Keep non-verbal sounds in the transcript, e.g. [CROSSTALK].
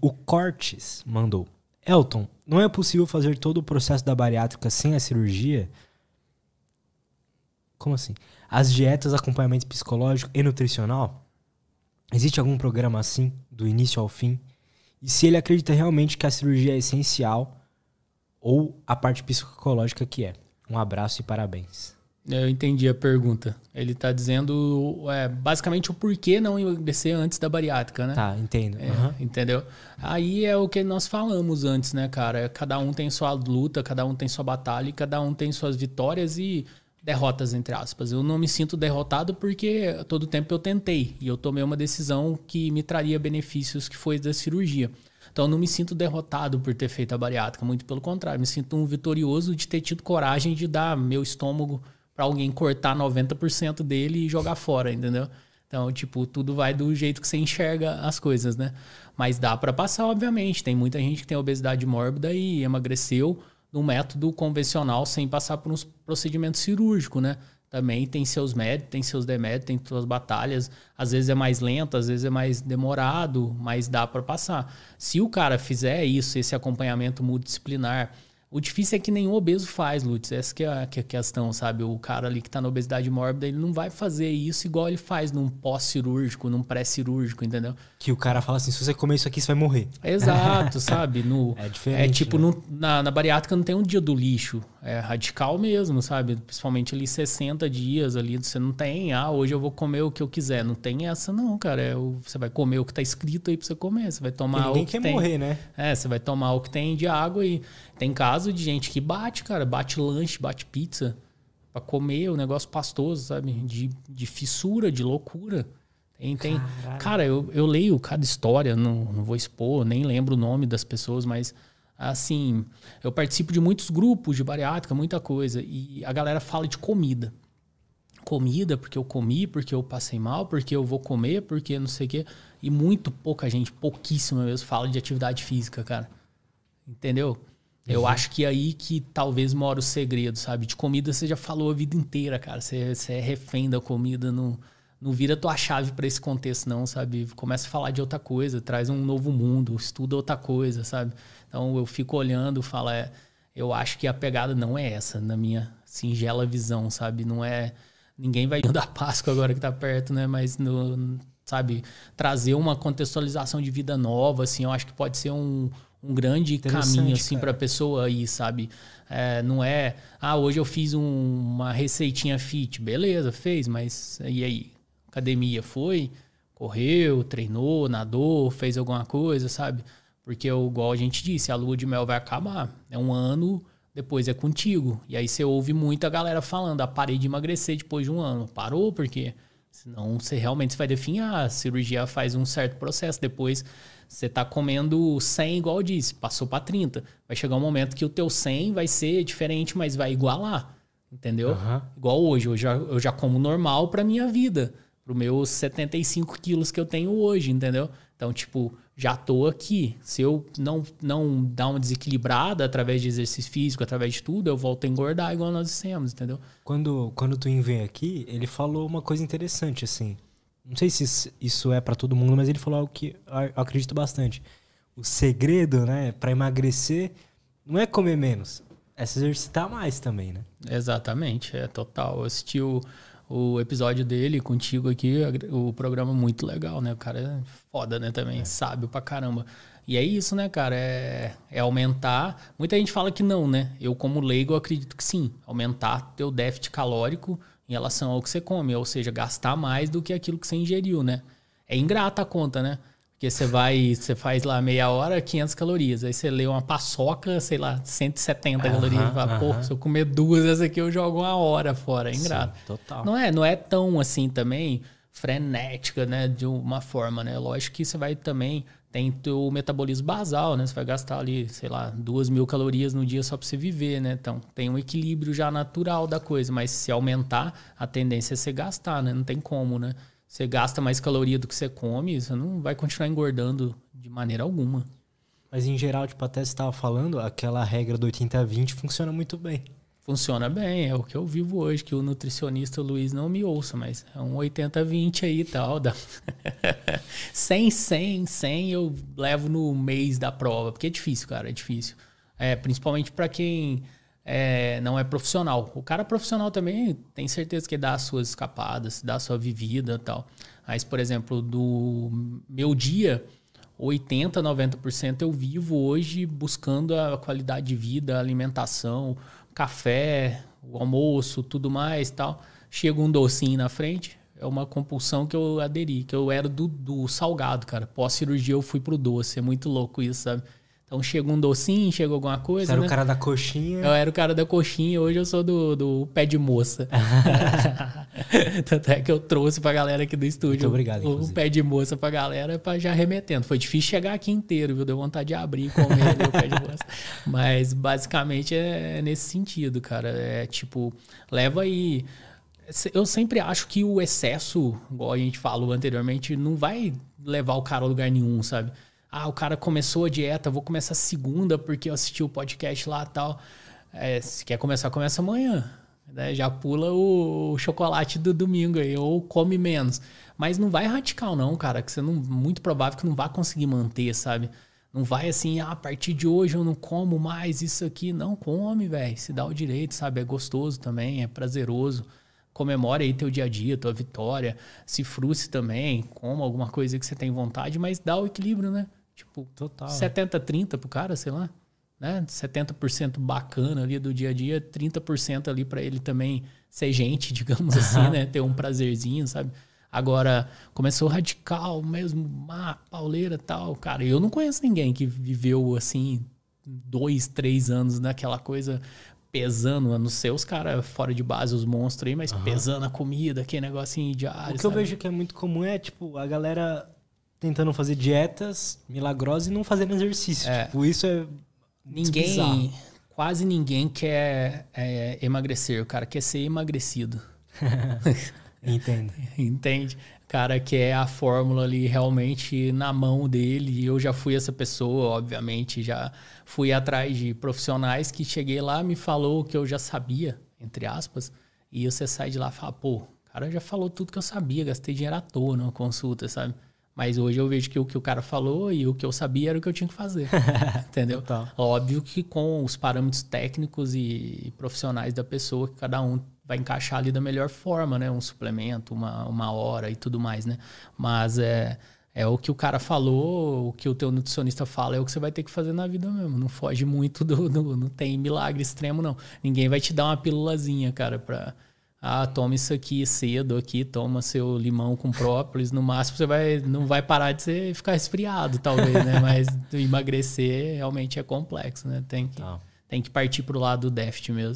o Cortes mandou. Elton, não é possível fazer todo o processo da bariátrica sem a cirurgia? Como assim? As dietas, acompanhamento psicológico e nutricional? Existe algum programa assim, do início ao fim? E se ele acredita realmente que a cirurgia é essencial ou a parte psicológica que é? Um abraço e parabéns. Eu entendi a pergunta. Ele está dizendo é, basicamente o porquê não emagrecer antes da bariátrica, né? Tá, entendo. É, uhum. Entendeu? Aí é o que nós falamos antes, né, cara? Cada um tem sua luta, cada um tem sua batalha e cada um tem suas vitórias e derrotas, entre aspas. Eu não me sinto derrotado porque todo tempo eu tentei e eu tomei uma decisão que me traria benefícios, que foi da cirurgia. Então eu não me sinto derrotado por ter feito a bariátrica, muito pelo contrário, me sinto um vitorioso de ter tido coragem de dar meu estômago para alguém cortar 90% dele e jogar fora, entendeu? Então, tipo, tudo vai do jeito que você enxerga as coisas, né? Mas dá para passar, obviamente. Tem muita gente que tem obesidade mórbida e emagreceu no método convencional sem passar por um procedimento cirúrgico, né? Também tem seus méritos, tem seus deméritos, tem suas batalhas. Às vezes é mais lento, às vezes é mais demorado, mas dá para passar. Se o cara fizer isso, esse acompanhamento multidisciplinar, o difícil é que nenhum obeso faz, Lutz. Essa que é, a, que é a questão, sabe? O cara ali que está na obesidade mórbida, ele não vai fazer isso igual ele faz num pós-cirúrgico, num pré-cirúrgico, entendeu? Que o cara fala assim, se você comer isso aqui, você vai morrer. Exato, sabe? No, [LAUGHS] é diferente. É tipo, né? no, na, na bariátrica não tem um dia do lixo. É radical mesmo, sabe? Principalmente ali 60 dias ali, você não tem, ah, hoje eu vou comer o que eu quiser. Não tem essa não, cara. É o, você vai comer o que tá escrito aí pra você comer. Você vai tomar ninguém o que quer tem. morrer, né? É, você vai tomar o que tem de água e tem caso de gente que bate, cara, bate lanche, bate pizza para comer o negócio pastoso, sabe? De, de fissura, de loucura. Tem, tem... Cara, eu, eu leio cada história, não, não vou expor, nem lembro o nome das pessoas, mas assim, eu participo de muitos grupos de bariátrica, muita coisa, e a galera fala de comida. Comida, porque eu comi, porque eu passei mal, porque eu vou comer, porque não sei o quê. E muito pouca gente, pouquíssima mesmo, fala de atividade física, cara. Entendeu? Uhum. Eu acho que é aí que talvez mora o segredo, sabe? De comida você já falou a vida inteira, cara. Você, você é refém da comida, não, não vira tua chave para esse contexto, não, sabe? Começa a falar de outra coisa, traz um novo mundo, estuda outra coisa, sabe? Então eu fico olhando, falo, é, eu acho que a pegada não é essa, na minha singela visão, sabe? Não é. Ninguém vai [LAUGHS] da Páscoa agora que tá perto, né? Mas no, sabe, trazer uma contextualização de vida nova, assim, eu acho que pode ser um, um grande caminho, assim, para a pessoa aí, sabe? É, não é, ah, hoje eu fiz um, uma receitinha fit, beleza, fez, mas e aí? Academia foi, correu, treinou, nadou, fez alguma coisa, sabe? Porque, igual a gente disse, a lua de mel vai acabar. É um ano, depois é contigo. E aí você ouve muita galera falando, ah, parei de emagrecer depois de um ano. Parou porque senão você realmente vai definhar. A cirurgia faz um certo processo. Depois você tá comendo 100 igual eu disse, passou para 30. Vai chegar um momento que o teu 100 vai ser diferente, mas vai igualar. Entendeu? Uhum. Igual hoje. Eu já, eu já como normal pra minha vida. Pro meus 75 quilos que eu tenho hoje, entendeu? Então, tipo, já tô aqui. Se eu não, não dar uma desequilibrada através de exercício físico, através de tudo, eu volto a engordar igual nós dissemos, entendeu? Quando, quando tu vem aqui, ele falou uma coisa interessante, assim. Não sei se isso é para todo mundo, mas ele falou algo que eu acredito bastante. O segredo, né, para emagrecer não é comer menos, é se exercitar mais também, né? Exatamente, é total. Eu assisti o, o episódio dele contigo aqui, o programa muito legal, né? O cara é foda, né? Também, é. sábio pra caramba. E é isso, né, cara? É, é aumentar. Muita gente fala que não, né? Eu, como leigo, acredito que sim. Aumentar teu déficit calórico em relação ao que você come, ou seja, gastar mais do que aquilo que você ingeriu, né? É ingrata a conta, né? Porque você vai, você faz lá meia hora, 500 calorias. Aí você lê uma paçoca, sei lá, 170 uh -huh, calorias. E fala, uh -huh. pô, se eu comer duas dessas aqui, eu jogo uma hora fora. É ingrato. Sim, total. Não é, não é tão assim também frenética, né? De uma forma, né? Lógico que você vai também... Tem o metabolismo basal, né? Você vai gastar ali, sei lá, duas mil calorias no dia só para você viver, né? Então, tem um equilíbrio já natural da coisa. Mas se aumentar, a tendência é você gastar, né? Não tem como, né? Você gasta mais caloria do que você come, você não vai continuar engordando de maneira alguma. Mas em geral, tipo, até você estava falando, aquela regra do 80-20 funciona muito bem. Funciona bem, é o que eu vivo hoje, que o nutricionista Luiz não me ouça, mas é um 80-20 aí e tal. Dá... 100, 100, 100 eu levo no mês da prova, porque é difícil, cara, é difícil. É, principalmente para quem é, não é profissional. O cara profissional também tem certeza que dá as suas escapadas, dá a sua vivida e tal. Mas, por exemplo, do meu dia, 80, 90% eu vivo hoje buscando a qualidade de vida, alimentação, café, o almoço, tudo mais tal. Chega um docinho na frente, é uma compulsão que eu aderi, que eu era do, do salgado, cara. Pós-cirurgia eu fui pro doce, é muito louco isso, sabe? Então chega um docinho, chega alguma coisa. Você era né? o cara da coxinha. Eu era o cara da coxinha, hoje eu sou do, do pé de moça. [LAUGHS] Tanto é que eu trouxe pra galera aqui do estúdio. Muito obrigado. O, o pé de moça pra galera pra já remetendo. Foi difícil chegar aqui inteiro, viu? Deu vontade de abrir e comer ali o pé de moça. [LAUGHS] Mas basicamente é nesse sentido, cara. É tipo, leva aí. Eu sempre acho que o excesso, igual a gente falou anteriormente, não vai levar o cara a lugar nenhum, sabe? Ah, o cara começou a dieta, vou começar segunda porque eu assisti o podcast lá tal. É, se quer começar, começa amanhã. Né? Já pula o, chocolate do domingo aí, ou come menos. Mas não vai radical, não, cara, que você não. Muito provável que não vai conseguir manter, sabe? Não vai assim, ah, a partir de hoje eu não como mais isso aqui. Não, come, velho. Se dá o direito, sabe? É gostoso também, é prazeroso comemore aí teu dia a dia, tua vitória, se frustre também, coma alguma coisa que você tem vontade, mas dá o equilíbrio, né? Tipo, Total. 70-30 pro cara, sei lá. Né? 70% bacana ali do dia a dia, 30% ali para ele também ser gente, [LAUGHS] digamos assim, né? Ter um prazerzinho, sabe? Agora, começou radical mesmo, má, pauleira tal. Cara, eu não conheço ninguém que viveu assim, dois, três anos naquela coisa pesando, não sei os caras fora de base, os monstros aí, mas uhum. pesando a comida, aquele negocinho diário. O que sabe? eu vejo que é muito comum é, tipo, a galera tentando fazer dietas milagrosas e não fazendo exercício. É. Tipo, isso é. Ninguém. Quase ninguém quer é, emagrecer. O cara quer ser emagrecido. [LAUGHS] Entende. [LAUGHS] Entende? O cara quer a fórmula ali realmente na mão dele. Eu já fui essa pessoa, obviamente. Já fui atrás de profissionais que cheguei lá, me falou o que eu já sabia, entre aspas. E você sai de lá e fala, pô, o cara já falou tudo que eu sabia, gastei dinheiro à toa numa consulta, sabe? Mas hoje eu vejo que o que o cara falou e o que eu sabia era o que eu tinha que fazer. [LAUGHS] entendeu? Total. Óbvio que com os parâmetros técnicos e profissionais da pessoa, que cada um vai encaixar ali da melhor forma, né? Um suplemento, uma, uma hora e tudo mais, né? Mas é, é o que o cara falou, o que o teu nutricionista fala, é o que você vai ter que fazer na vida mesmo. Não foge muito do, do não tem milagre extremo, não. Ninguém vai te dar uma pílulazinha, cara, pra ah, toma isso aqui cedo aqui, toma seu limão com própolis, no máximo você vai não vai parar de ficar resfriado, talvez, né? [LAUGHS] Mas emagrecer realmente é complexo, né? Tem que, tem que partir pro lado do déficit mesmo.